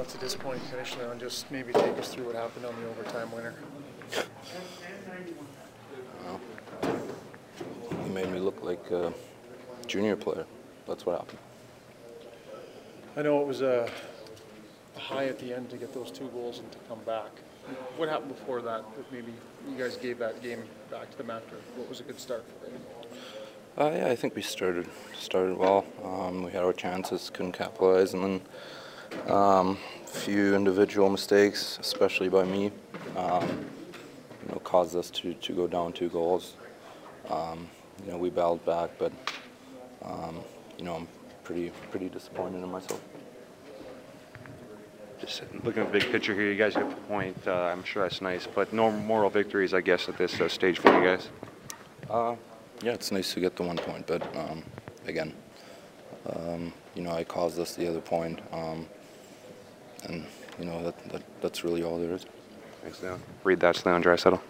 that's this disappointing finish, Leon. Just maybe take us through what happened on the overtime winner. He made me look like a junior player. That's what happened. I know it was a, a high at the end to get those two goals and to come back. What happened before that? That maybe you guys gave that game back to them after. What was a good start for them? Uh, yeah, I think we started started well. Um, we had our chances, couldn't capitalize, and then um, a few individual mistakes, especially by me, um, you know, caused us to, to go down two goals. Um, you know, we battled back, but um, you know, I'm pretty pretty disappointed in myself. Just looking at the big picture here, you guys get the point. Uh, I'm sure that's nice, but no moral victories, I guess, at this uh, stage for you guys. Uh, yeah, it's nice to get the one point, but um, again, um, you know, I caused us the other point, um, and you know that, that that's really all there is. Thanks, Leon. Read that, Leon Draisaitl.